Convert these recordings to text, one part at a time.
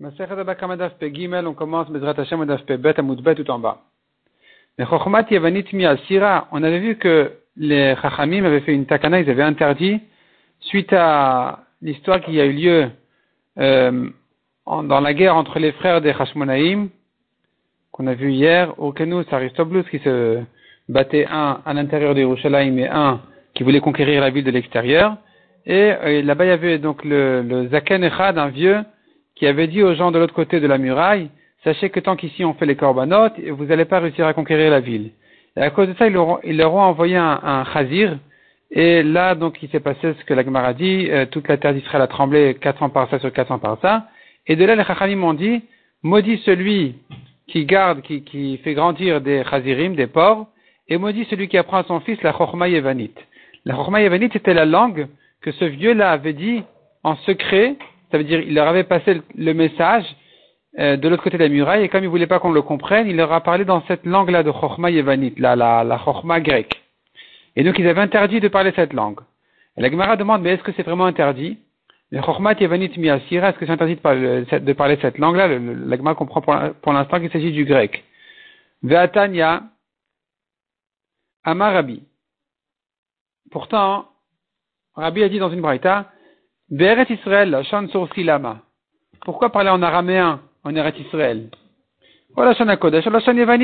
on commence Hashem tout en bas. On avait vu que les Chachamim avaient fait une takana, ils avaient interdit, suite à l'histoire qui a eu lieu euh, dans la guerre entre les frères des Hashmonaïm, qu'on a vu hier, au Kenus Aristoblus qui se battait un à l'intérieur de Yerushalayim et un qui voulait conquérir la ville de l'extérieur. Et euh, là-bas, il y avait donc le, le Zaken Echad, un vieux, qui avait dit aux gens de l'autre côté de la muraille, sachez que tant qu'ici on fait les corbanotes, vous n'allez pas réussir à conquérir la ville. Et à cause de ça, ils leur ont, ils leur ont envoyé un, un chazir, et là, donc, il s'est passé ce que la Gemara dit, euh, toute la terre d'Israël a tremblé 400 par ça sur 400 par ça, et de là, les chachamim ont dit, maudit celui qui garde, qui, qui fait grandir des chazirim, des porcs, et maudit celui qui apprend à son fils la chorma yevanite. La chorma yevanite, c'était la langue que ce vieux-là avait dit en secret, ça veut dire il leur avait passé le, message euh, de l'autre côté de la muraille, et comme il voulait pas qu'on le comprenne, il leur a parlé dans cette langue-là de chorma yevanite, la, la, la chorma grecque. Et donc ils avaient interdit de parler cette langue. Et la Gemara demande, mais est-ce que c'est vraiment interdit? Le chorma yevanite miasira, est-ce que c'est interdit de parler, cette langue-là? La Gemara comprend pour, pour l'instant qu'il s'agit du grec. Ve'atanya Amarabi. Pourtant, Rabbi a dit dans une braïta, Be'eret Israël, Shan Lama. Pourquoi parler en araméen en Eret Israël Ou la Shana Kodesh, ou la.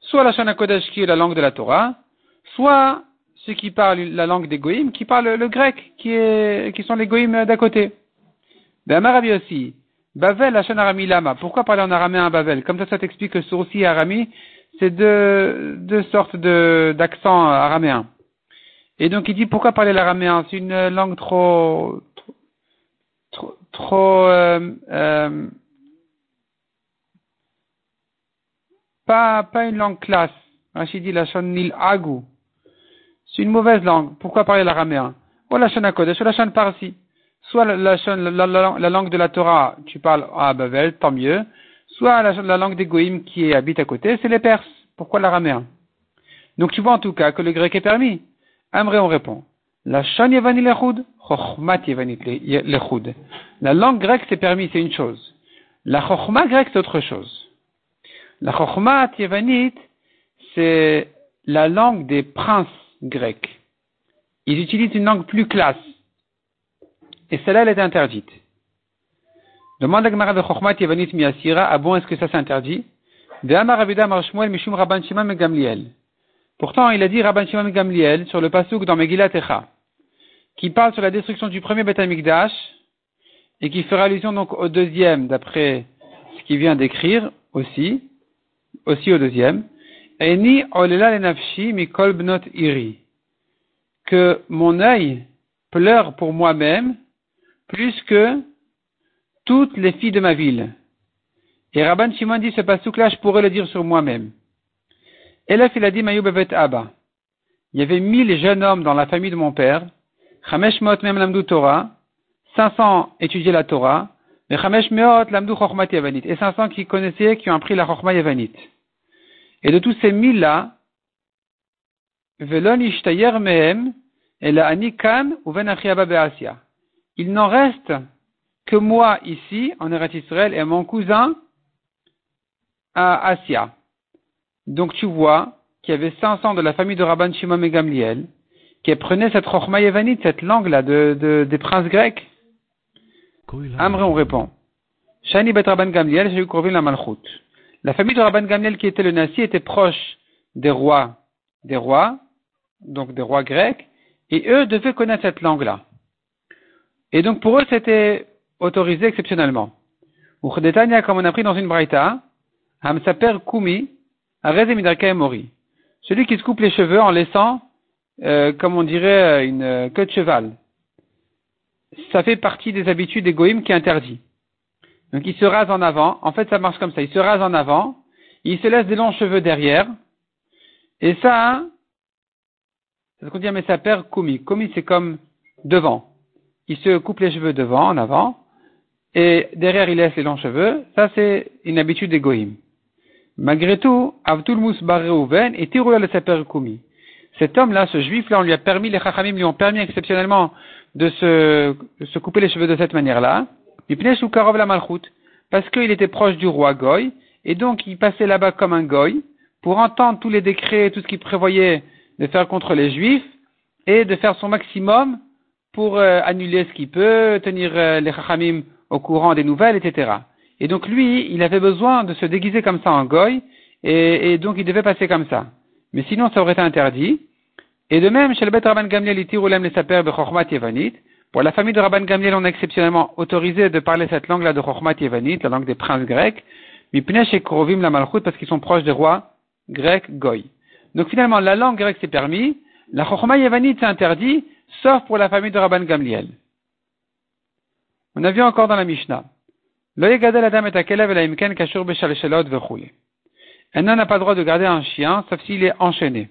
Soit la Kodesh qui est la langue de la Torah, soit ceux qui parlent la langue des Goïms, qui parlent le grec, qui, est, qui sont les Goïms d'à côté. Be'amar Rabbi aussi, Bavel, la Shana Arami Lama. Pourquoi parler en araméen à Bavel? Comme ça, ça t'explique que Sursi et Arami, c'est deux, deux sortes de, d'accents araméens. Et donc il dit pourquoi parler l'araméen? C'est une langue trop trop, trop euh, euh, pas pas une langue classe. Rachid dit la nil agou. C'est une mauvaise langue. Pourquoi parler l'araméen? Ou la shana kodesh, ou la shana parsi. Soit la, la, la, la, langue de la Torah, tu parles à Babel, tant mieux. Soit la, langue des Goïms qui habite à côté, c'est les Perses. Pourquoi l'araméen? Donc tu vois en tout cas que le grec est permis. Amré, on répond. La shan yevani lechud, chochmat yevani lechud. La langue grecque, c'est permis, c'est une chose. La chochma grecque, c'est autre chose. La chochmat yevanite, c'est la langue des princes grecs. Ils utilisent une langue plus classe. Et celle-là, elle est interdite. Demande la Gemara de Chochmat Yevanit Miyasira, ah bon, est-ce que ça c'est interdit? De Amar Mishum Rabban Megamliel. Pourtant, il a dit Rabban Shimon Gamliel sur le pasuk dans Megillat Echa, qui parle sur la destruction du premier Beth Amikdash et qui fera allusion donc au deuxième, d'après ce qu'il vient d'écrire aussi, aussi au deuxième. Eni olela lenafshi mikol bnot iri. Que mon œil pleure pour moi-même plus que toutes les filles de ma ville. Et Rabban Shimon dit ce pasuk-là, je pourrais le dire sur moi-même. Elef il a dit Abba. Il y avait mille jeunes hommes dans la famille de mon père. Chamesh Mot Mem Lamdu Torah. 500 étudiaient la Torah. Mais Chamesh Meot Lamdu Chochmat Yavanit. Et 500 qui connaissaient, qui ont appris la Chochma Yavanit. Et de tous ces mille-là, Velon Ishtayer Mehem, et la Ani Kan, ou Ben Beasia. Il n'en reste que moi ici, en Eretz Israël, et mon cousin à Asia. Donc tu vois qu'il y avait 500 de la famille de Rabban Shimon et Gamliel qui prenaient cette Chochma Yevanite, cette langue-là de, de, des princes grecs. Amré, on répond. Shani bet Rabban Gamliel, j'ai eu la Malchut. La famille de Rabban Gamliel qui était le Nassi était proche des rois, des rois, donc des rois grecs, et eux devaient connaître cette langue-là. Et donc pour eux c'était autorisé exceptionnellement. Ou comme on a pris dans une braïta, Hamsaper Kumi, Mori. Celui qui se coupe les cheveux en laissant, euh, comme on dirait, une euh, queue de cheval. Ça fait partie des habitudes égoïmes qui est interdit. Donc il se rase en avant. En fait, ça marche comme ça. Il se rase en avant. Il se laisse des longs cheveux derrière. Et ça, c'est ce qu'on dit mais ça perd Kumi. Kumi, c'est comme devant. Il se coupe les cheveux devant, en avant. Et derrière, il laisse les longs cheveux. Ça, c'est une habitude égoïme. Malgré tout, Avtul Bar Reuven et le Seper Kumi. Cet homme-là, ce juif-là, on lui a permis, les Chachamim lui ont permis exceptionnellement de se, se couper les cheveux de cette manière-là. Karov la Malchut, parce qu'il était proche du roi Goy, et donc il passait là-bas comme un Goy, pour entendre tous les décrets, tout ce qu'il prévoyait de faire contre les Juifs, et de faire son maximum pour euh, annuler ce qu'il peut, tenir euh, les Chachamim au courant des nouvelles, etc. Et donc lui, il avait besoin de se déguiser comme ça en Goy, et, donc il devait passer comme ça. Mais sinon, ça aurait été interdit. Et de même, chez le Bet Rabban Gamliel, les saper Yevanit. Pour la famille de Rabban Gamliel, on a exceptionnellement autorisé de parler cette langue-là de Chochmat Yevanit, la langue des princes grecs. Mipnesh et Krovim la Malchut, parce qu'ils sont proches des rois grecs Goy. Donc finalement, la langue grecque c'est permis, la Chochma Yevanit c'est interdit, sauf pour la famille de Rabban Gamliel. On a vu encore dans la Mishnah. Un homme n'a pas le droit de garder un chien, sauf s'il est enchaîné.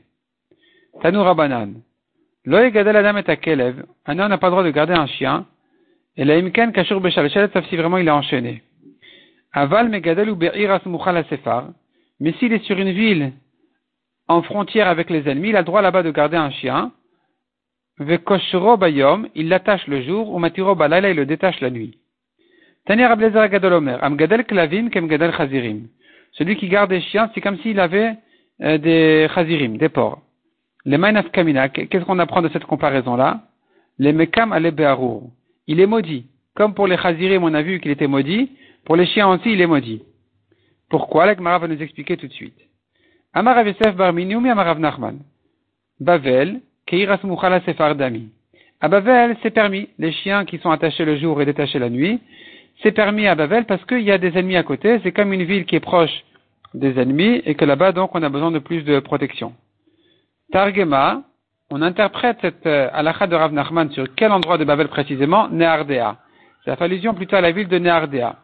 Tanou Rabanan. Un homme n'a pas le droit de garder un chien, et la imken kashur sauf si vraiment il est enchaîné. Aval megadel ou be'iras. Mais s'il est sur une ville en frontière avec les ennemis, il a le droit là-bas de garder un chien. Vekoshro bayom, il l'attache le jour, ou matiro balala, il le détache la nuit. Celui qui garde des chiens, c'est comme s'il avait euh, des chazirim, des porcs. Les mainaf kamina, qu'est-ce qu'on apprend de cette comparaison-là? Les mekam ale be'arur. Il est maudit. Comme pour les chazirim, on a vu qu'il était maudit. Pour les chiens aussi, il est maudit. Pourquoi? La Gemara va nous expliquer tout de suite. Amarav Yosef bar Amarav Nachman? Bavel, Keiras Mukhala Sefar Dami. À Bavel, c'est permis. Les chiens qui sont attachés le jour et détachés la nuit, c'est permis à Bavel parce qu'il y a des ennemis à côté. C'est comme une ville qui est proche des ennemis et que là-bas, donc, on a besoin de plus de protection. Targema, on interprète cette euh, halakha de Rav Nachman sur quel endroit de Bavel précisément? Neardea. C'est la allusion plutôt à la ville de Neardea.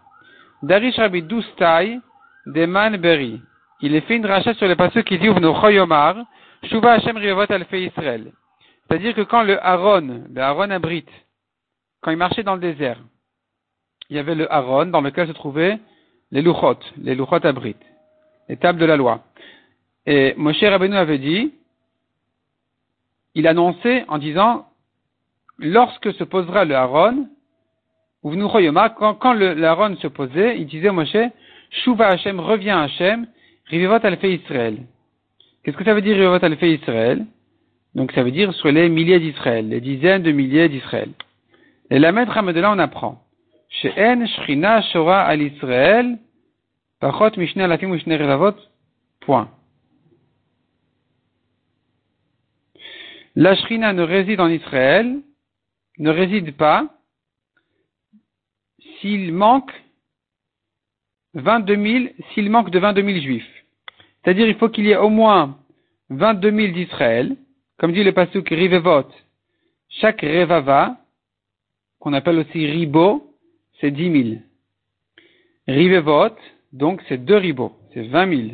Darish Rabbi Doustai, Deman Beri. Il est fait une rachat sur les passeux qui disent nos Choyomar, Shuva Hashem Rivot Alfe Israël. C'est-à-dire que quand le Aaron, le Aaron abrite, quand il marchait dans le désert, il y avait le Aaron dans lequel se trouvaient les Luchot, les Luchot abrites, les tables de la loi. Et Moshe Rabbeinu avait dit, il annonçait en disant, lorsque se posera le Aaron, ou quand, quand le, Aaron se posait, il disait Moshe, Shuva Hashem, revient Hashem, Rivivot Alfe Israël. Qu'est-ce que ça veut dire Rivivot Alfe Israël Donc ça veut dire sur les milliers d'Israël, les dizaines de milliers d'Israël. Et la maître de là on apprend. La Shrina ne réside en Israël, ne réside pas, s'il manque 22 000, s'il manque de 22 000 juifs. C'est-à-dire, il faut qu'il y ait au moins 22 000 d'Israël, comme dit le pasuk Rivevot. Chaque Revava, qu'on appelle aussi Ribo, c'est 10 000. Rivevot, donc c'est deux ribos, c'est 20 000.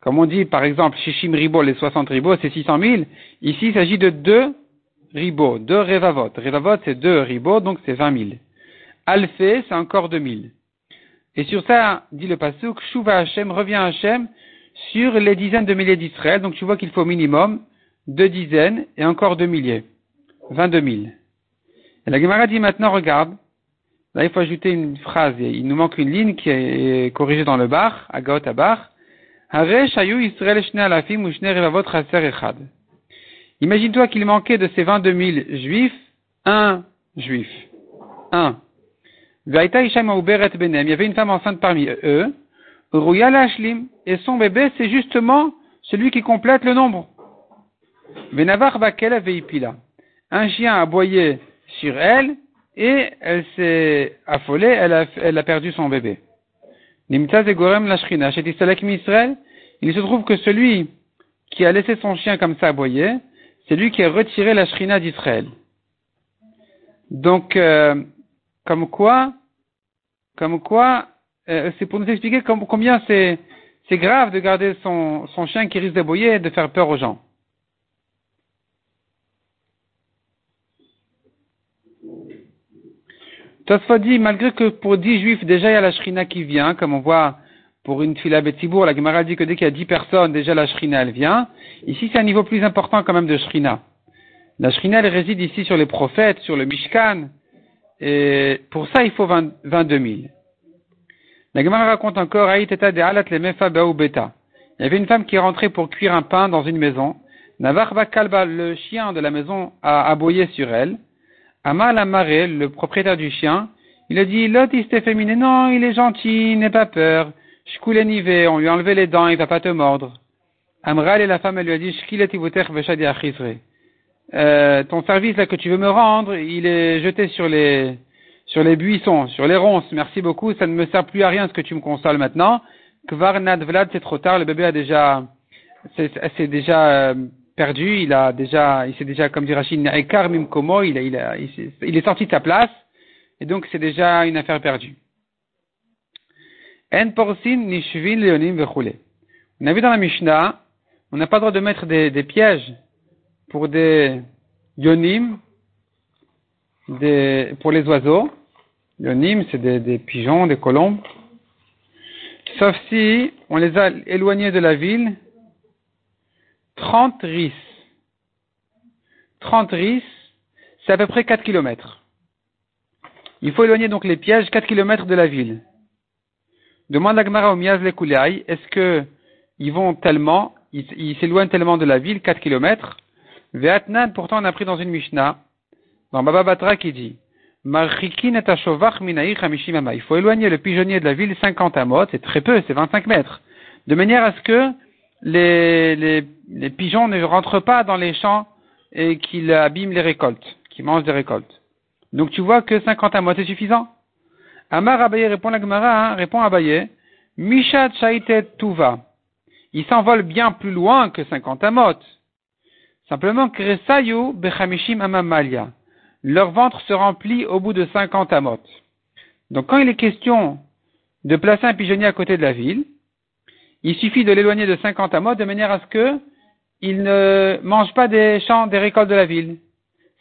Comme on dit, par exemple, Shishim Ribo, les 60 ribos, c'est 600 000. Ici, il s'agit de deux ribos, deux Revavot. Revavot, c'est deux ribos, donc c'est 20 000. Alphé, c'est encore 2 000. Et sur ça, dit le Pasuk, Shuva Hashem, revient Hashem sur les dizaines de milliers d'Israël. Donc tu vois qu'il faut au minimum deux dizaines et encore deux milliers. 22 000. Et la Gemara dit maintenant, regarde, là il faut ajouter une phrase, il nous manque une ligne qui est corrigée dans le bar, à Gaot bar. Imagine-toi qu'il manquait de ces 22 000 juifs, un juif. Un. Il y avait une femme enceinte parmi eux. Et son bébé, c'est justement celui qui complète le nombre. Un chien aboyé sur elle et elle s'est affolée, elle a, elle a perdu son bébé. Il se trouve que celui qui a laissé son chien comme ça aboyer, c'est lui qui a retiré la shrina d'Israël. Donc, euh, comme quoi, comme quoi, euh, c'est pour nous expliquer combien c'est, c'est grave de garder son, son chien qui risque d'aboyer et de faire peur aux gens. Tosfot dit, malgré que pour dix juifs, déjà il y a la shrina qui vient, comme on voit pour une fila Betsibour, la Gemara dit que dès qu'il y a dix personnes, déjà la shrina elle vient. Ici c'est un niveau plus important quand même de shrina. La shrina elle réside ici sur les prophètes, sur le Mishkan, et pour ça, il faut 20, 22 000. La Gemara raconte encore, Il y avait une femme qui rentrée pour cuire un pain dans une maison. Navarba Kalba, le chien de la maison, a aboyé sur elle. Amal Amaré, le propriétaire du chien, il a dit, l'autre, il s'était féminin. Non, il est gentil, n'aie pas peur. Shkulenive, on lui a enlevé les dents, il va pas te mordre. Amral et la femme, elle lui a dit, euh, ton service là que tu veux me rendre, il est jeté sur les sur les buissons, sur les ronces. Merci beaucoup, ça ne me sert plus à rien ce que tu me consoles maintenant. Kvar nad vlad, c'est trop tard, le bébé a déjà c'est déjà euh, perdu, il a déjà il s'est déjà comme dit Rachid il il, est sorti de sa place et donc c'est déjà une affaire perdue. On a vu dans la Mishnah, on n'a pas le droit de mettre des, pièges pour des yonim, pour les oiseaux. Yonim, c'est des, des, pigeons, des colombes. Sauf si on les a éloignés de la ville 30 ris. 30 ris, c'est à peu près 4 kilomètres. Il faut éloigner donc les pièges 4 kilomètres de la ville. Demande à Gmara au Miaz est-ce que ils vont tellement, ils s'éloignent tellement de la ville, 4 kilomètres, Ve'atnan, pourtant on a pris dans une Mishnah, dans Baba Batra qui dit, il faut éloigner le pigeonnier de la ville 50 amot, c'est très peu, c'est 25 mètres, de manière à ce que les, les, pigeons ne rentrent pas dans les champs et qu'ils abîment les récoltes, qu'ils mangent des récoltes. Donc tu vois que 50 amot c'est suffisant. Amar Abaye répond la Gemara, hein, répond Abaye, Mishat Shaitet Tuva. Il s'envole bien plus loin que 50 amot. Simplement, Kresayu Bechamishim Amamalia. Leur ventre se remplit au bout de 50 amot. Donc quand il est question de placer un pigeonnier à côté de la ville, il suffit de l'éloigner de 50 amot de manière à ce que il ne mange pas des champs, des récoltes de la ville.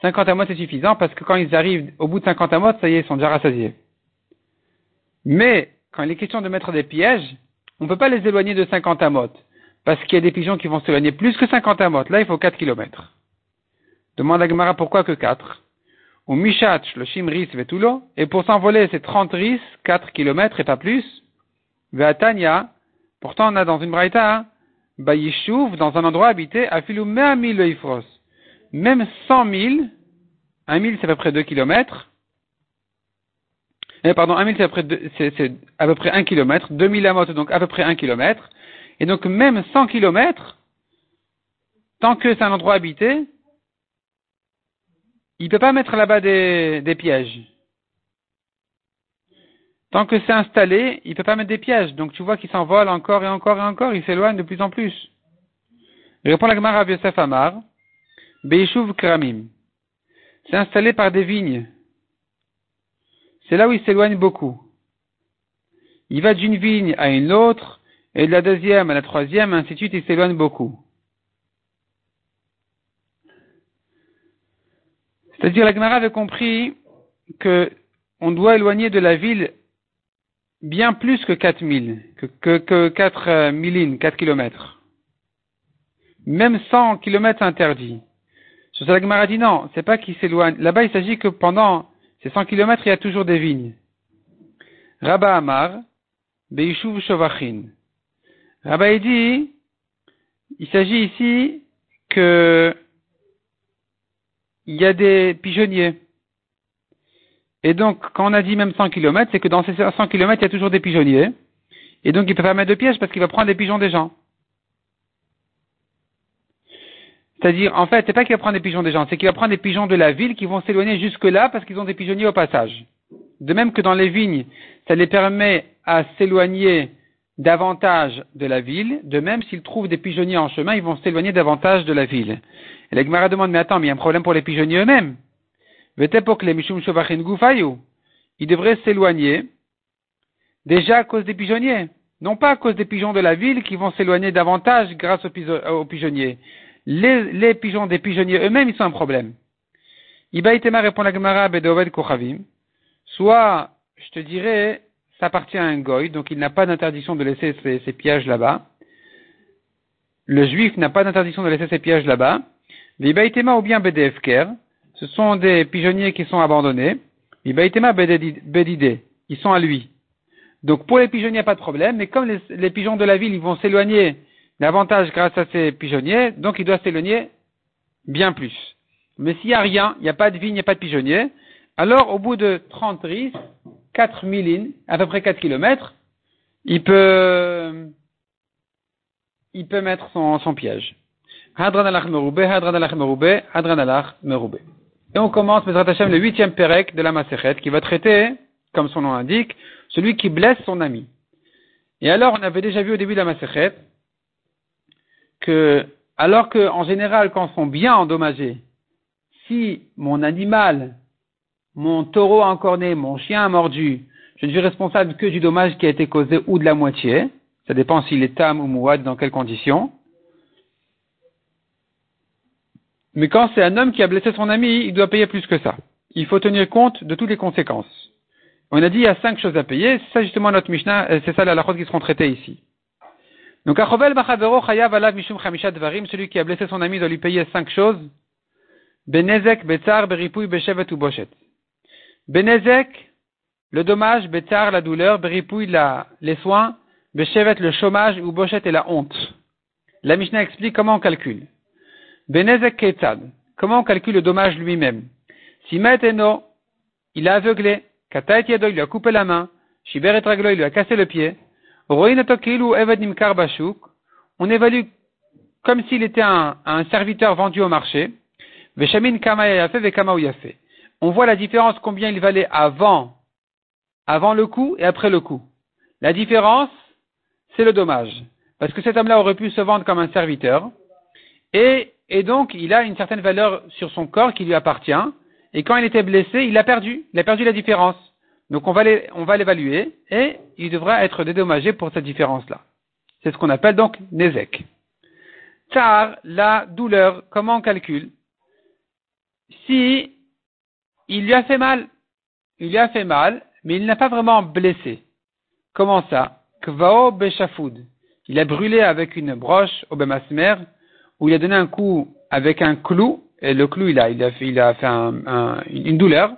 50 amot c'est suffisant parce que quand ils arrivent au bout de 50 amot, ça y est, ils sont déjà rassasiés. Mais quand il est question de mettre des pièges, on ne peut pas les éloigner de 50 amot parce qu'il y a des pigeons qui vont s'éloigner plus que 50 amotes. Là, il faut 4 kilomètres. Demande à Gemara pourquoi que 4 Ou Mishach, le Shimris Vetulo, et pour s'envoler, c'est 30 ris, 4 kilomètres et pas plus. Veatania, pourtant on a dans une braïta, Bayishuv, dans un endroit habité, Afilu Mil le Ifros. Même 100 000, 1 000 c'est à peu près 2 kilomètres, eh, pardon, 1 000 c'est à peu près, c'est, à peu près 1 kilomètre, 2000 amotes donc à peu près 1 kilomètre, et donc même 100 kilomètres, tant que c'est un endroit habité, il ne peut pas mettre là-bas des, pièges. Tant que c'est installé, il ne peut pas mettre des pièges. Donc tu vois qu'il s'envole encore et encore et encore, il s'éloigne de plus en plus. Il répond la Gemara Yosef Amar, Kramim. C'est installé par des vignes. C'est là où il s'éloigne beaucoup. Il va d'une vigne à une autre, et de la deuxième à la troisième, ainsi de suite, il s'éloigne beaucoup. C'est-à-dire, la Gemara avait compris que on doit éloigner de la ville bien plus que 4000, que, que, que 4 euh, millines, 4 kilomètres. Même 100 kilomètres interdits. Sur la Gemara dit non, c'est pas qu'il s'éloigne. Là-bas, il s'agit que pendant ces 100 kilomètres, il y a toujours des vignes. Rabba Amar, Beishuv Shovachin. Rabbi dit, il s'agit ici que il y a des pigeonniers. Et donc, quand on a dit même 100 km, c'est que dans ces 100 km, il y a toujours des pigeonniers. Et donc, il peut pas mettre de pièges parce qu'il va prendre des pigeons des gens. C'est-à-dire, en fait, c'est pas qu'il va prendre des pigeons des gens, c'est qu'il va prendre des pigeons de la ville qui vont s'éloigner jusque-là parce qu'ils ont des pigeonniers au passage. De même que dans les vignes, ça les permet à s'éloigner davantage de la ville, de même s'ils trouvent des pigeonniers en chemin, ils vont s'éloigner davantage de la ville. Et la Gemara demande, mais attends, mais il y a un problème pour les pigeonniers eux-mêmes. Ils devraient s'éloigner déjà à cause des pigeonniers, non pas à cause des pigeons de la ville qui vont s'éloigner davantage grâce aux, pigeonniers. Les, pigeons des pigeonniers eux-mêmes, ils sont un problème. Ibaïtema répond la Gemara Soit, je te dirais, ça appartient à un goy, donc il n'a pas d'interdiction de laisser ses, pièges là-bas. Le juif n'a pas d'interdiction de laisser ses pièges là-bas. Les baïtéma ou bien BDFker, ce sont des pigeonniers qui sont abandonnés. Ils sont à lui. Donc pour les pigeonniers, il n'y a pas de problème, mais comme les, pigeons de la ville, ils vont s'éloigner davantage grâce à ces pigeonniers, donc il doit s'éloigner bien plus. Mais s'il n'y a rien, il n'y a pas de vigne, il n'y a pas de pigeonnier, alors au bout de 30 ris, 4 milines, à peu près 4 kilomètres, il peut, il peut mettre son, son piège. Hadran Et on commence, Mesrat Hashem, le huitième perek de la Masechet, qui va traiter, comme son nom l'indique, celui qui blesse son ami. Et alors, on avait déjà vu au début de la Masechet, que, alors que, en général, quand sont bien endommagés, si mon animal, mon taureau encorné, mon chien a mordu, je ne suis responsable que du dommage qui a été causé ou de la moitié. Ça dépend s'il est tam ou mouad, dans quelles conditions. Mais quand c'est un homme qui a blessé son ami, il doit payer plus que ça. Il faut tenir compte de toutes les conséquences. On a dit il y a cinq choses à payer. C'est ça justement notre Mishnah, euh, c'est ça la lachot qui seront traitées ici. Donc, celui qui a blessé son ami doit lui payer cinq choses. Benezek, betzar, beripouy, beshevet ou boshet. Benezek, le dommage, betzar, la douleur, beripouy, la, les soins, beshevet, le chômage, ou boshet et la honte. La Mishnah explique comment on calcule. Benezek ketzad. Comment on calcule le dommage lui-même? Si maintenant, il a aveuglé, Kataet Yado, il lui a coupé la main, Shiber et il lui a cassé le pied, on évalue comme s'il était un, serviteur vendu au marché, Veshamin Kama Vekama On voit la différence combien il valait avant, avant le coup et après le coup. La différence, c'est le dommage. Parce que cet homme-là aurait pu se vendre comme un serviteur, et et donc il a une certaine valeur sur son corps qui lui appartient, et quand il était blessé, il a perdu, il a perdu la différence. Donc on va l'évaluer, et il devra être dédommagé pour cette différence-là. C'est ce qu'on appelle donc Nezek. Car la douleur, comment on calcule? Si il lui a fait mal, il lui a fait mal, mais il n'a pas vraiment blessé. Comment ça? Kvao Beshafoud. Il a brûlé avec une broche au Bemasmer, où il a donné un coup avec un clou, et le clou, il a, il a fait, il a fait un, une douleur,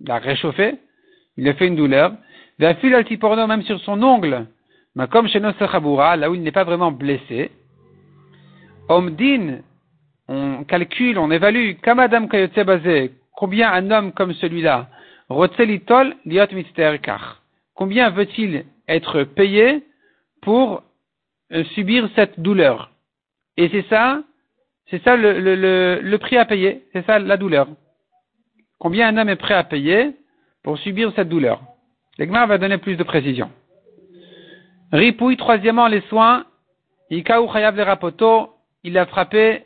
il a réchauffé, il a fait une douleur. Vafil altiporno, même sur son ongle, mais comme chez Nosachabura, là où il n'est pas vraiment blessé. Omdin, on calcule, on évalue, kamadam kayotse basé, combien un homme comme celui-là, rotzelitol liot. Combien veut-il être payé pour euh, subir cette douleur? Et c'est ça, c'est ça le, prix à payer, c'est ça la douleur. Combien un homme est prêt à payer pour subir cette douleur? L'Egmar va donner plus de précision. Ripouille, troisièmement, les soins. Ikaou chayav le rapoto, il l'a frappé,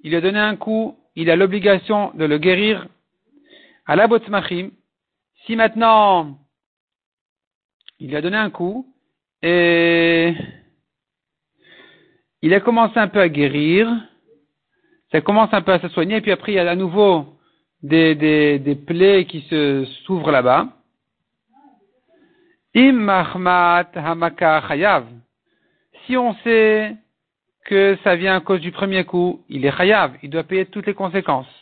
il a donné un coup, il a l'obligation de le guérir. À la botzmachim, si maintenant il a donné un coup et il a commencé un peu à guérir, ça commence un peu à se soigner, et puis après il y a à nouveau des, plaies qui se s'ouvrent là-bas. Im Si on sait que ça vient à cause du premier coup, il est chayav, il doit payer toutes les conséquences.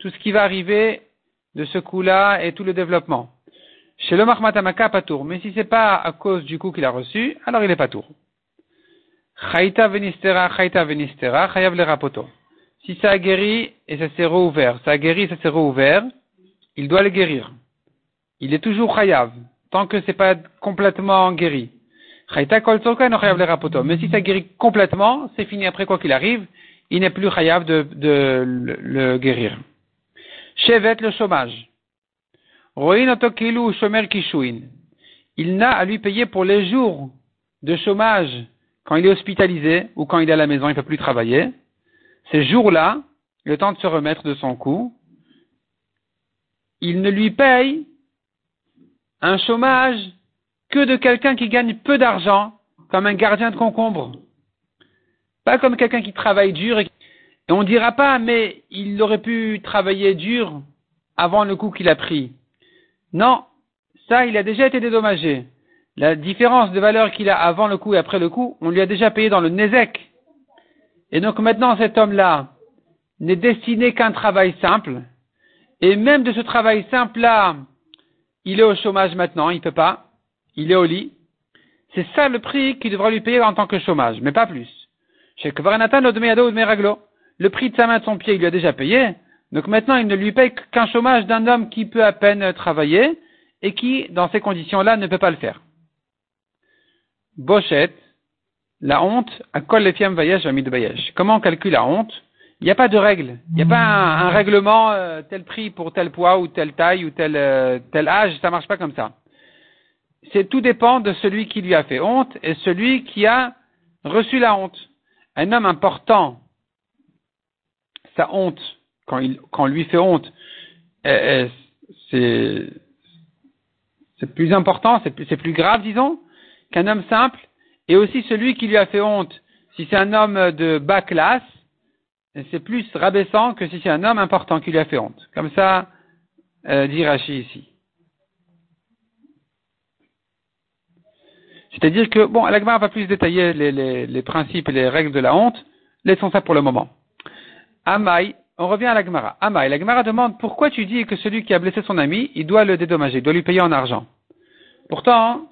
Tout ce qui va arriver de ce coup-là et tout le développement. Chez le mahmat hamaka, pas tour. Mais si c'est pas à cause du coup qu'il a reçu, alors il est pas tour. Chayta venistera, chayta venistera, chayav le rapoto. Si ça a guéri et ça s'est rouvert, ça a guéri et ça s'est rouvert, il doit le guérir. Il est toujours chayav, tant que c'est pas complètement guéri. Chayta kol no chayav le rapoto. Mais si ça guérit complètement, c'est fini après quoi qu'il arrive, il n'est plus chayav de, de, le, guérir. Chevet le chômage. Roin otokilu shomer kishuin. Il n'a à lui payer pour les jours de chômage quand il est hospitalisé ou quand il est à la maison, il ne peut plus travailler, ces jours-là, le temps de se remettre de son coup, il ne lui paye un chômage que de quelqu'un qui gagne peu d'argent, comme un gardien de concombre. Pas comme quelqu'un qui travaille dur. Et on ne dira pas, mais il aurait pu travailler dur avant le coup qu'il a pris. Non, ça, il a déjà été dédommagé la différence de valeur qu'il a avant le coup et après le coup, on lui a déjà payé dans le Nezek. Et donc maintenant cet homme-là n'est destiné qu'un travail simple, et même de ce travail simple-là, il est au chômage maintenant, il ne peut pas, il est au lit, c'est ça le prix qu'il devra lui payer en tant que chômage, mais pas plus. Chez le prix de sa main de son pied, il lui a déjà payé, donc maintenant il ne lui paye qu'un chômage d'un homme qui peut à peine travailler et qui, dans ces conditions-là, ne peut pas le faire. Bochette, la honte, à kol les fiam vayesh, de bayesh. Comment on calcule la honte? Il n'y a pas de règle. Il n'y a pas un, règlement euh, tel prix pour tel poids ou telle taille ou tel, euh, tel âge. Ça marche pas comme ça. C'est tout dépend de celui qui lui a fait honte et celui qui a reçu la honte. Un homme important, sa honte, quand, il, quand lui fait honte, c'est plus important, c'est plus grave, disons, qu'un homme simple, et aussi celui qui lui a fait honte, si c'est un homme de bas classe, c'est plus rabaissant que si c'est un homme important qui lui a fait honte. Comme ça, euh, dit Rachi ici. C'est-à-dire que, bon, l'Agmar va plus détailler les, les, les, principes et les règles de la honte. Laissons ça pour le moment. Amai, on revient à l'Agmara. Amai, l'Agmara demande pourquoi tu dis que celui qui a blessé son ami, il doit le dédommager, il doit lui payer en argent? Pourtant,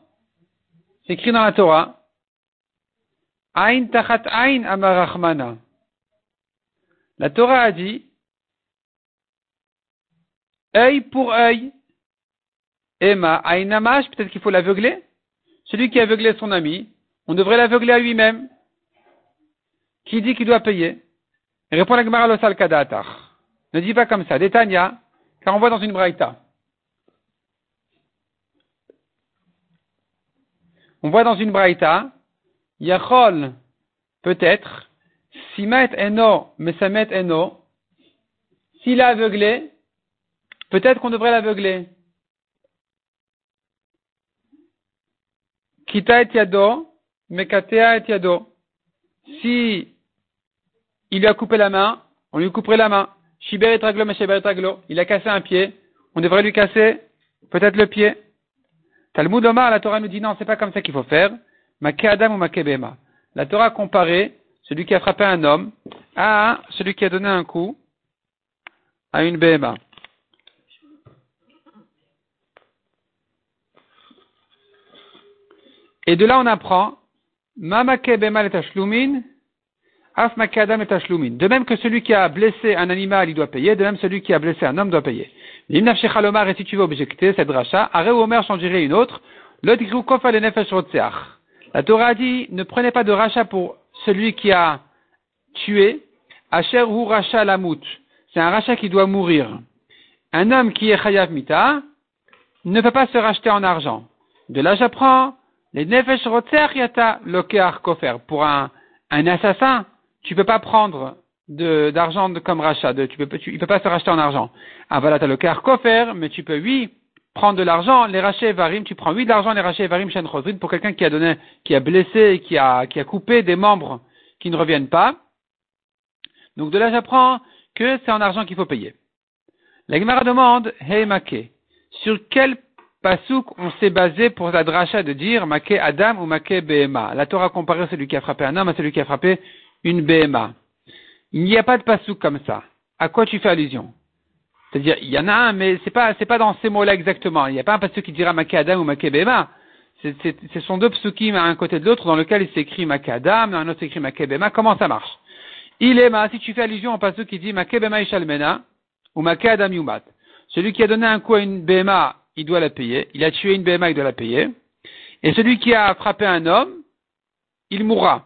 c'est écrit dans la Torah, Ain tachat ain amarachmana. La Torah a dit, œil pour œil. Emma, namash, peut-être qu'il faut l'aveugler. Celui qui a aveuglé son ami, on devrait l'aveugler à lui-même. Qui dit qu'il doit payer? Répond la Gemara Kadatar. Ne dis pas comme ça. Détania, car on voit dans une braïta. On voit dans une braïta, Yachol, peut-être, Simet Eno, Mesamet Eno, s'il a aveuglé, peut-être qu'on devrait l'aveugler. Kita et yado, mekatea et yado. Si il lui a coupé la main, on lui couperait la main. Shiber et traglo. Il a cassé un pied, on devrait lui casser peut-être le pied. Talmud Omar, la Torah nous dit non, c'est pas comme ça qu'il faut faire. Make Adam ou. La Torah a comparé celui qui a frappé un homme à celui qui a donné un coup à une Bema. Et de là, on apprend, Af De même que celui qui a blessé un animal, il doit payer, de même celui qui a blessé un homme doit payer. Et si tu veux objecter cette rachat, Are Omer changerait une autre, la Torah dit, ne prenez pas de rachat pour celui qui a tué, Asher ou lamut. C'est un rachat qui doit mourir. Un homme qui est chayav mita ne peut pas se racheter en argent. De là, j'apprends les nefesh yata kofer. Pour un, un assassin, tu peux pas prendre d'argent comme rachat. De, tu peux, tu, il peut pas se racheter en argent. Avalata le kofer, mais tu peux, oui, prendre de l'argent, les rachets varim, tu prends oui de l'argent, les rachets varim shen pour quelqu'un qui a donné, qui a blessé, qui a, qui a coupé des membres qui ne reviennent pas. Donc de là, j'apprends que c'est en argent qu'il faut payer. La Gemara demande, hey Make, sur quel Pasouk, on s'est basé pour la dracha de dire Maké Adam ou Maké Behema? La Torah comparé celui qui a frappé un homme à celui qui a frappé une Behema. Il n'y a pas de Pasouk comme ça. À quoi tu fais allusion? C'est-à-dire, il y en a un, mais c'est pas, c'est pas dans ces mots-là exactement. Il n'y a pas un Pasouk qui dira Maké Adam ou Maké Behema. Ce sont deux psukim à un côté de l'autre dans lequel il s'écrit Maké Adam, dans un autre s'écrit Maké Behema. Comment ça marche? Il est si tu fais allusion au Pasouk qui dit Maké Behema Ishalmena ou Maké Adam Yumat. Celui qui a donné un coup à une Behema il doit la payer. Il a tué une BMA, il doit la payer. Et celui qui a frappé un homme, il mourra.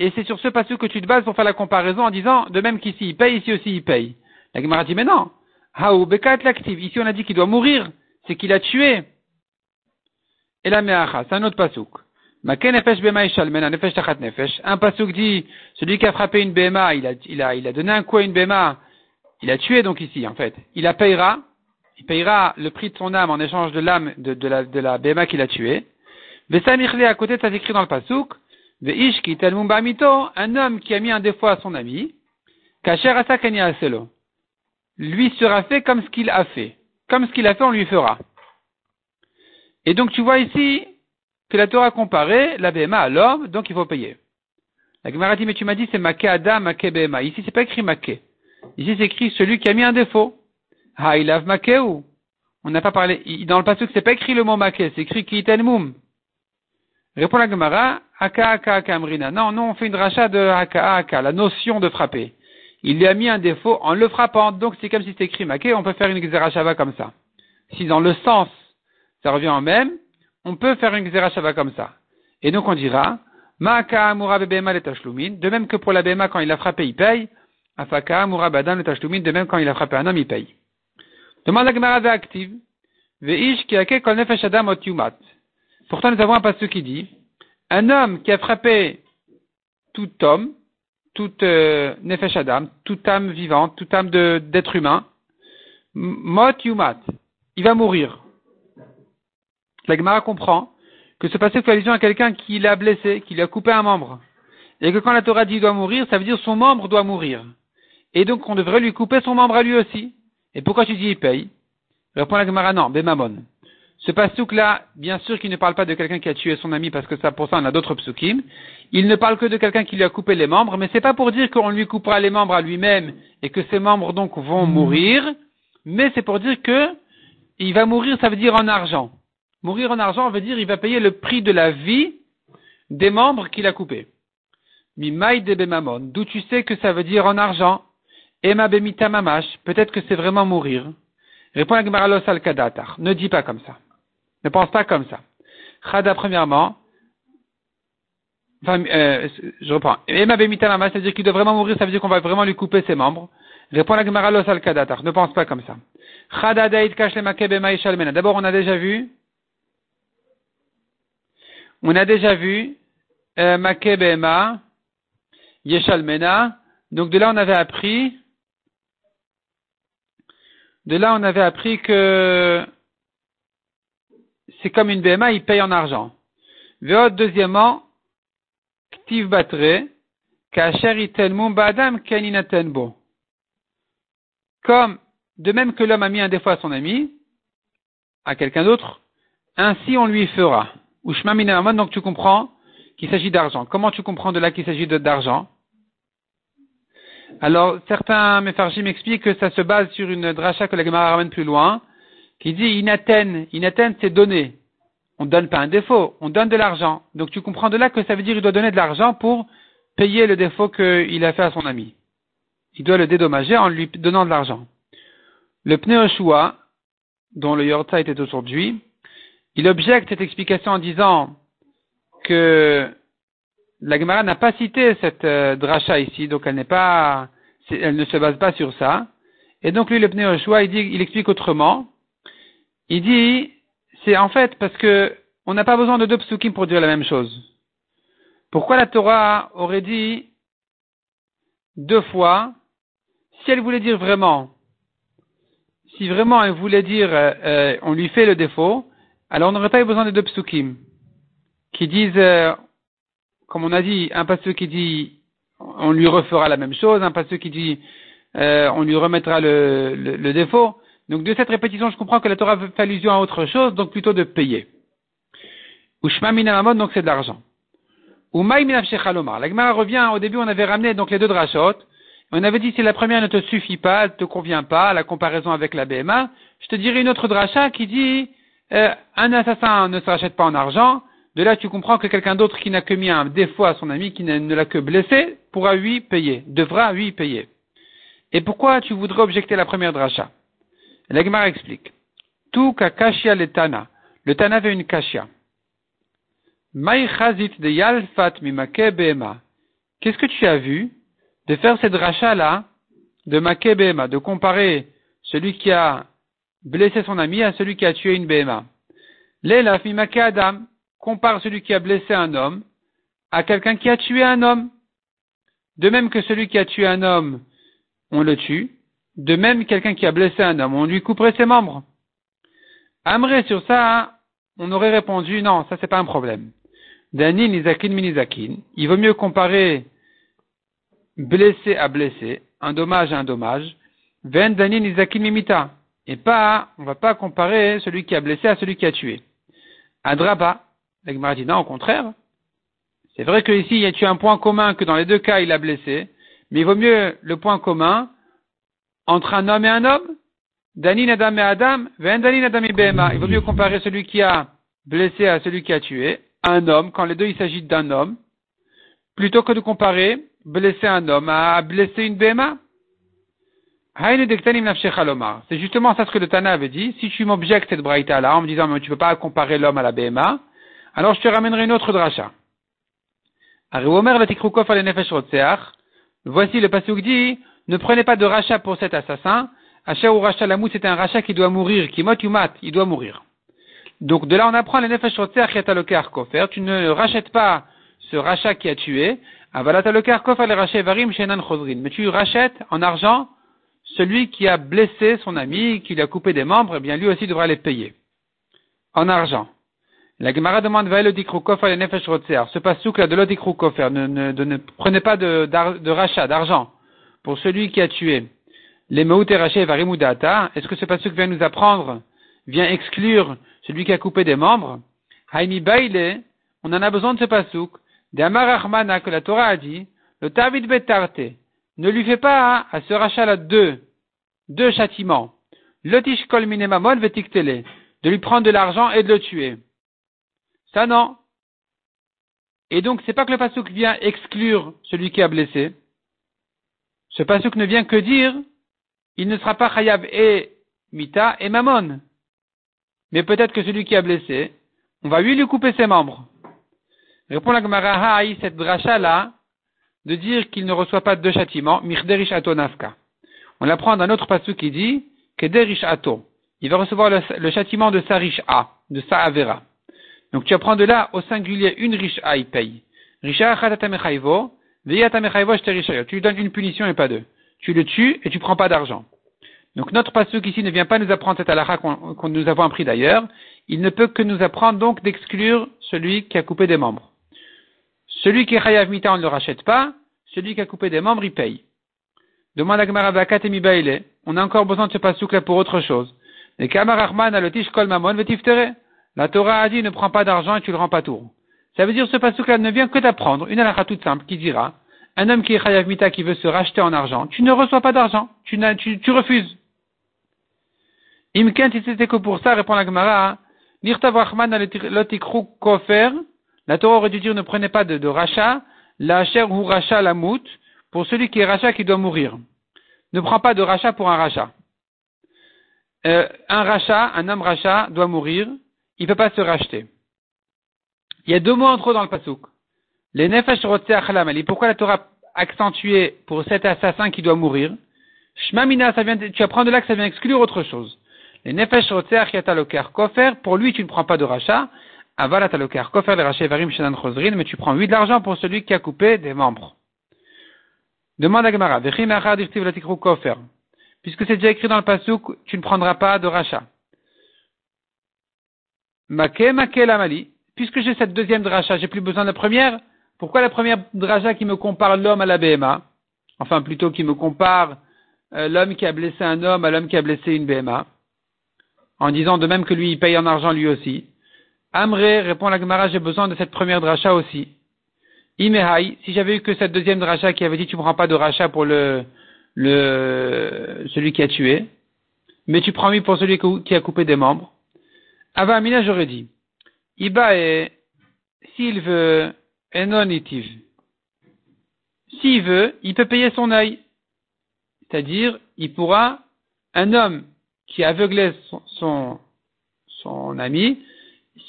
Et c'est sur ce passage que tu te bases pour faire la comparaison en disant, de même qu'ici il paye, ici aussi il paye. La Gemara dit, mais non. l'active. Ici on a dit qu'il doit mourir. C'est qu'il a tué. Et la meacha, c'est un autre pasouk. Un pasouk dit, celui qui a frappé une BMA, il a, il a, il a donné un coup à une BMA, il a tué donc ici, en fait. Il la payera, il payera le prix de son âme en échange de l'âme de, de, la, de la béma qu'il a tuée. Vesamichle, à côté ça écrit dans le pasouk, un homme qui a mis un défaut à son ami, Kacher asakani aselo. Lui sera fait comme ce qu'il a fait. Comme ce qu'il a fait, on lui fera. Et donc tu vois ici que la Torah a comparé la béma à l'homme, donc il faut payer. La Gemara dit, mais tu m'as dit c'est maké adam, maké béma. Ici c'est pas écrit maké. Ici c'est écrit celui qui a mis un défaut. Ha'ilav makeu. On n'a pas parlé, dans le passage, c'est pas écrit le mot maké, c'est écrit kiten mum. Répond la Gemara, aka aka aka amrina. Non, non, on fait une rachat de aka aka, la notion de frapper. Il lui a mis un défaut en le frappant, donc c'est comme si c'était écrit on peut faire une xerashava comme ça. Si dans le sens, ça revient en même, on peut faire une xerashava comme ça. Et donc on dira, Ma'aka amura bebema le De même que pour la bema, quand il a frappé, il paye. Afaka amura badan le De même quand il a frappé un homme, il paye. Demande la Gemara active. Veish ki kol nefesh adam. Pourtant, nous avons un passage qui dit, un homme qui a frappé tout homme, tout euh, nefesh adam, toute âme vivante, toute âme d'être humain, mot yumat, il va mourir. La Gemara comprend que ce passage fait allusion à quelqu'un qui l'a blessé, qui lui a coupé un membre. Et que quand la Torah dit qu'il doit mourir, ça veut dire son membre doit mourir. Et donc on devrait lui couper son membre à lui aussi. Et pourquoi tu dis il paye? Répond la Gemara, non, Bemamon. Ce pasouk là, bien sûr qu'il ne parle pas de quelqu'un qui a tué son ami parce que ça, pour ça on a d'autres psukim. Il ne parle que de quelqu'un qui lui a coupé les membres, mais c'est pas pour dire qu'on lui coupera les membres à lui-même et que ses membres donc vont hmm. mourir, mais c'est pour dire que il va mourir, ça veut dire en argent. Mourir en argent veut dire il va payer le prix de la vie des membres qu'il a coupés. Mimaï de Bemamon, d'où tu sais que ça veut dire en argent. Ema Bemita Mamash, peut-être que c'est vraiment mourir. Répond la Gemara. Ne dis pas comme ça. Ne pense pas comme ça. Chada, premièrement, enfin, euh, je reprends. Ema Bemita Mamash, ça veut dire qu'il doit vraiment mourir, ça veut dire qu'on va vraiment lui couper ses membres. Répond la Gemara al Kadatar. Ne pense pas comme ça. Chada Daïd D'abord, on a déjà vu on a déjà vu euh, Makebema, Yeshalmena. Donc de là, on avait appris, de là, on avait appris que c'est comme une BMA, il paye en argent. Veot, deuxièmement, Ktiv Badam. Comme, de même que l'homme a mis un défaut à son ami, à quelqu'un d'autre, ainsi on lui fera. Ou donc tu comprends qu'il s'agit d'argent. Comment tu comprends de là qu'il s'agit d'argent? Alors, certains Mefarjim m'expliquent que ça se base sur une dracha que la Gemara ramène plus loin, qui dit inaten. Inaten, c'est donner. On ne donne pas un défaut, on donne de l'argent. Donc tu comprends de là que ça veut dire qu'il doit donner de l'argent pour payer le défaut qu'il a fait à son ami. Il doit le dédommager en lui donnant de l'argent. Le pneushua, dont le yorta était aujourd'hui, il objecte cette explication en disant que la Gemara n'a pas cité cette euh, dracha ici, donc elle n'est pas, elle ne se base pas sur ça. Et donc lui, le Pneu il dit, il explique autrement. Il dit, c'est en fait parce que on n'a pas besoin de deux psukim pour dire la même chose. Pourquoi la Torah aurait dit deux fois, si elle voulait dire vraiment, si vraiment elle voulait dire, euh, euh, on lui fait le défaut, alors on n'aurait pas eu besoin de deux psukim qui disent, euh, comme on a dit, un passage qui dit on lui refera la même chose, un passage qui dit euh, on lui remettra le, le, défaut. Donc de cette répétition, je comprends que la Torah fait allusion à autre chose, donc plutôt de payer. Ushma minamamon, donc c'est de l'argent. Umaï minafshechalomar. La Gemara revient, au début on avait ramené donc les deux drachot. On avait dit si la première ne te suffit pas, ne te convient pas, la comparaison avec la BMA, je te dirai une autre dracha qui dit euh, un assassin ne se rachète pas en argent. De là, tu comprends que quelqu'un d'autre qui n'a que mis un défaut à son ami, qui ne l'a que blessé, pourra lui payer, devra lui payer. Et pourquoi tu voudrais objecter la première dracha? L'Agmar explique. Tout kakashia le tana. Le tana avait une kashia. Maï chazit de yalfat mimake bema. Qu'est-ce que tu as vu de faire cette dracha là, de make de comparer celui qui a blesser son ami à celui qui a tué une BMA. L'élaf Adam compare celui qui a blessé un homme à quelqu'un qui a tué un homme. De même que celui qui a tué un homme, on le tue. De même, quelqu'un qui a blessé un homme, on lui couperait ses membres. Amré sur ça, on aurait répondu non, ça c'est pas un problème. Danin nizakin minizakin. Il vaut mieux comparer blessé à blessé, un dommage à un dommage. Ven danin nizakin mimita et pas, on va pas comparer celui qui a blessé à celui qui a tué. Adraba, l'Agmara dit au contraire. C'est vrai que ici, il y a tué un point commun que dans les deux cas, il a blessé, mais il vaut mieux le point commun entre un homme et un homme Danin Adam et Adam, Danin Adam et Behema. Il vaut mieux comparer celui qui a blessé à celui qui a tué, un homme, quand les deux il s'agit d'un homme, plutôt que de comparer blesser un homme à blesser une Behema. C'est justement ça ce que le Tana avait dit. Si tu m'objectes cette braïta là en me disant mais tu peux pas comparer l'homme à la BMA, alors je te ramènerai une autre dracha. Voici le pasuk dit, ne prenez pas de rachat pour cet assassin. Asher ou rachat lamou, c'est un rachat qui doit mourir, qui mot mat, il doit mourir. Donc de là on apprend les nefesh kofer, tu ne rachètes pas ce rachat qui a tué, kofer les varim shenan mais tu rachètes en argent celui qui a blessé son ami, qui lui a coupé des membres, eh bien lui aussi devra les payer. En argent. La Gemara demande va kofer nefesh Ce pasouk là de l'odikrou kofer, ne, ne, ne, prenez pas de rachat, d'argent, pour celui qui a tué. Les meut et varimudata, est-ce que ce pasouk vient nous apprendre, vient exclure celui qui a coupé des membres? Haïmi baile, on en a besoin de ce pasouk. De Amar que la Torah a dit, le Tavid betarte, ne lui fais pas à ce rachat-là deux, deux châtiments. Le tishkol minemamon vetiktele, de lui prendre de l'argent et de le tuer. Ça non. Et donc, c'est pas que le pasouk vient exclure celui qui a blessé. Ce pasouk ne vient que dire, il ne sera pas chayab et mita et mamon. Mais peut-être que celui qui a blessé, on va lui lui couper ses membres. Répond la Gemara cette dracha-là, de dire qu'il ne reçoit pas de châtiment, mirderish ato nafka. On l'apprend d'un autre passage qui dit, kederish ato. Il va recevoir le, châtiment de sa riche A, de sa avera. Donc tu apprends de là, au singulier, une riche A, il paye. Risha tu lui donnes une punition et pas deux. Tu le tues et tu prends pas d'argent. Donc notre passage ici ne vient pas nous apprendre cette halakha qu'on nous avons appris d'ailleurs. Il ne peut que nous apprendre donc d'exclure celui qui a coupé des membres. Celui qui est chayav mita, on ne le rachète pas. Celui qui a coupé des membres, il paye. Demande à Gemara Baile. On a encore besoin de ce pasouk là pour autre chose. Les Kamar a le kol mamon La Torah a dit ne prends pas d'argent et tu le rends pas tour. Ça veut dire ce pasouk là ne vient que d'apprendre une halakha toute simple qui dira un homme qui est chayav mita qui veut se racheter en argent, tu ne reçois pas d'argent, tu, refuses. Imken, si c'était que pour ça, répond la Gemara, Rahman lotikru kofer, la Torah aurait dû dire ne prenez pas de, rachat, la chair ou rachat la mout, pour celui qui est rachat qui doit mourir. Ne prends pas de rachat pour un rachat. Euh, un rachat, un homme rachat doit mourir, il ne peut pas se racheter. Il y a deux mots en trop dans le pasouk. Les nefesh Et Pourquoi la Torah accentué pour cet assassin qui doit mourir? Shmamina, ça vient, tu apprends de là que ça vient exclure autre chose. Les nefesh kofer, pour lui tu ne prends pas de rachat, mais tu prends huit d'argent pour celui qui a coupé des membres. Demande à Gemara, puisque c'est déjà écrit dans le pasouk, tu ne prendras pas de rachat. Make, make lamali, puisque j'ai cette deuxième dracha, j'ai plus besoin de la première, pourquoi la première dracha qui me compare l'homme à la BMA, enfin plutôt qui me compare euh, l'homme qui a blessé un homme à l'homme qui a blessé une BMA, en disant de même que lui il paye en argent lui aussi. Amré répond la Gemara, j'ai besoin de cette première dracha aussi. Imehai, si j'avais eu que cette deuxième dracha qui avait dit tu ne prends pas de rachat pour celui qui a tué, mais tu prends oui pour celui qui a coupé des membres. Ava Amina, j'aurais dit, Iba est, s'il veut, enonitiv. S'il veut, il peut payer son œil. C'est-à-dire, il pourra, un homme qui aveuglait son, son, ami,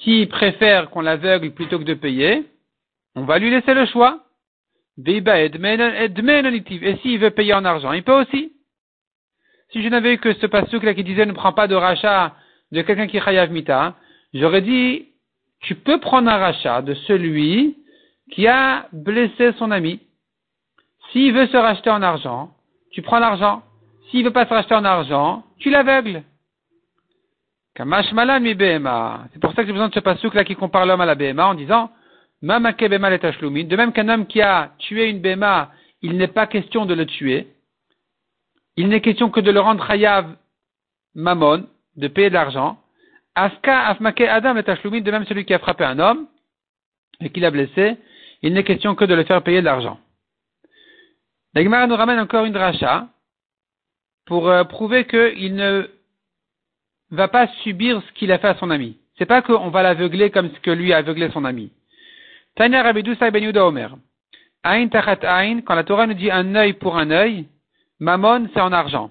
s'il préfère qu'on l'aveugle plutôt que de payer, on va lui laisser le choix. Et s'il veut payer en argent, il peut aussi. Si je n'avais eu que ce passage là qui disait ne prends pas de rachat de quelqu'un qui chayav mita, j'aurais dit tu peux prendre un rachat de celui qui a blessé son ami. S'il veut se racheter en argent, tu prends l'argent. S'il veut pas se racheter en argent, tu l'aveugles. C'est pour ça que j'ai besoin de ce pasouk là qui compare l'homme à la BMA en disant De même qu'un homme qui a tué une BMA, il n'est pas question de le tuer. Il n'est question que de le rendre hayav mamon, de payer de l'argent. Aska afmake adam de même celui qui a frappé un homme et qui l'a blessé, il n'est question que de le faire payer de l'argent. La nous ramène encore une dracha pour euh, prouver qu'il ne va pas subir ce qu'il a fait à son ami. C'est pas qu'on va l'aveugler comme ce que lui a aveuglé son ami. Tanya Rabidou Ben Omer. Ain tachat ain, quand la Torah nous dit un œil pour un œil, mamon c'est en argent.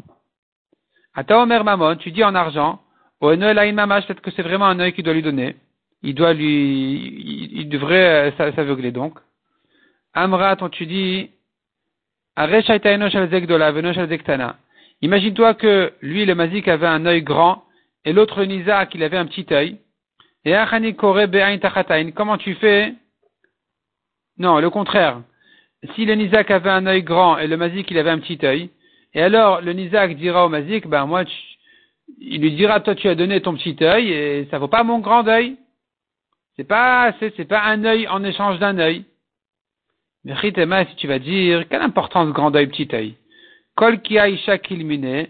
Ata Omer mamon, tu dis en argent, peut-être que c'est vraiment un œil qu'il doit lui donner. Il doit lui, il, devrait euh, s'aveugler donc. Amrat, tu dis, Imagine-toi que lui, le mazik, avait un œil grand, et l'autre, Nizak, il avait un petit œil. Et comment tu fais? Non, le contraire. Si le Nizak avait un œil grand et le mazik, il avait un petit œil, et alors le Nizak dira au mazik, ben moi, il lui dira, toi tu as donné ton petit œil et ça vaut pas mon grand œil. C'est pas, c'est, pas un œil en échange d'un œil. Mais si tu vas dire, quelle importance grand œil, petit œil? Kol ki aisha kilmine,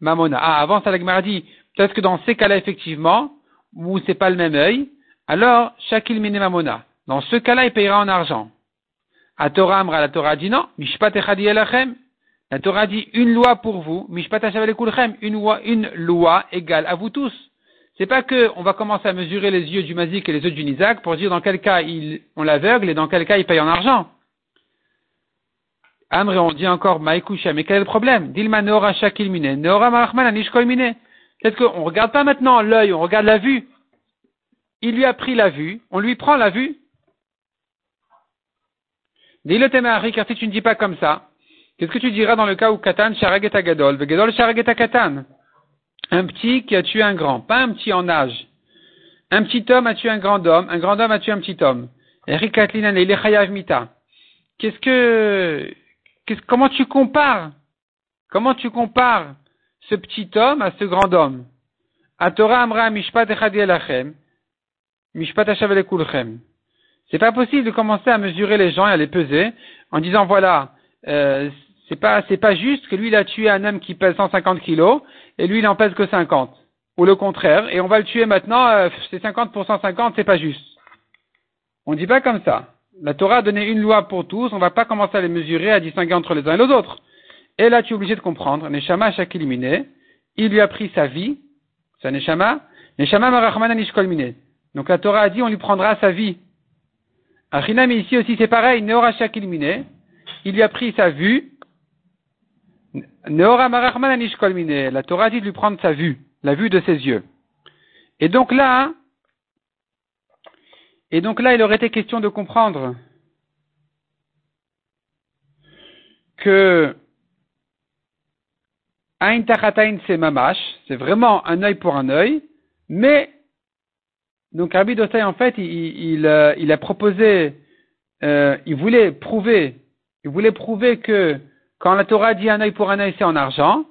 mamona. Ah, avant ça, la dit, peut-être que dans ces cas-là, effectivement, où c'est pas le même œil, alors, shakil mine mamona. Dans ce cas-là, il payera en argent. À Torah la Torah dit non, mishpat echadi elachem. La Torah dit une loi pour vous, une loi, une loi égale à vous tous. C'est pas que on va commencer à mesurer les yeux du mazik et les yeux du nizak pour dire dans quel cas il, on l'aveugle et dans quel cas il paye en argent. Amre, on dit encore maïkoucha, mais quel est le problème? Dilma neora shakil mine, neora marachman anishkol mine. Peut-être qu'on ne regarde pas maintenant l'œil, on regarde la vue. Il lui a pris la vue, on lui prend la vue. Dis-le car si tu ne dis pas comme ça, qu'est-ce que tu diras dans le cas où Katan Sharaget Gadol, Gadol Sharaget Katan Un petit qui a tué un grand, pas un petit en âge. Un petit homme a tué un grand homme, un grand homme a tué un petit homme. Qu'est-ce que, comment tu compares? Comment tu compares ce petit homme à ce grand homme? Torah amra mishpat mishpat C'est pas possible de commencer à mesurer les gens et à les peser en disant voilà, euh, c'est pas c'est pas juste que lui il a tué un homme qui pèse 150 kilos et lui il en pèse que 50 ou le contraire et on va le tuer maintenant euh, c'est 50 pour 150 c'est pas juste. On dit pas comme ça. La Torah a donné une loi pour tous, on va pas commencer à les mesurer, à distinguer entre les uns et les autres. Et là, tu es obligé de comprendre, Neshama chaque éliminé, il lui a pris sa vie, sa Neshama, Neshama marachman anishkolmine. Donc la Torah a dit, on lui prendra sa vie. Achinam ici aussi c'est pareil, Neora chaque éliminé, il lui a pris sa vue. La Torah dit de lui prendre sa vue, la vue de ses yeux. Et donc là, et donc là, il aurait été question de comprendre que Ain tachatain c'est mamash, c'est vraiment un œil pour un œil, mais donc Rabbi Dosai en fait il, il, euh, a proposé, euh, il voulait prouver, il voulait prouver que quand la Torah dit un œil pour un œil c'est en argent,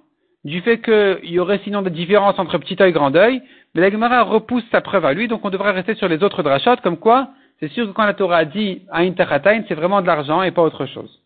du fait qu'il y aurait sinon des différences entre petit œil et grand œil, mais la Gemara repousse sa preuve à lui, donc on devrait rester sur les autres drachot, comme quoi c'est sûr que quand la Torah dit Ain tachatain c'est vraiment de l'argent et pas autre chose.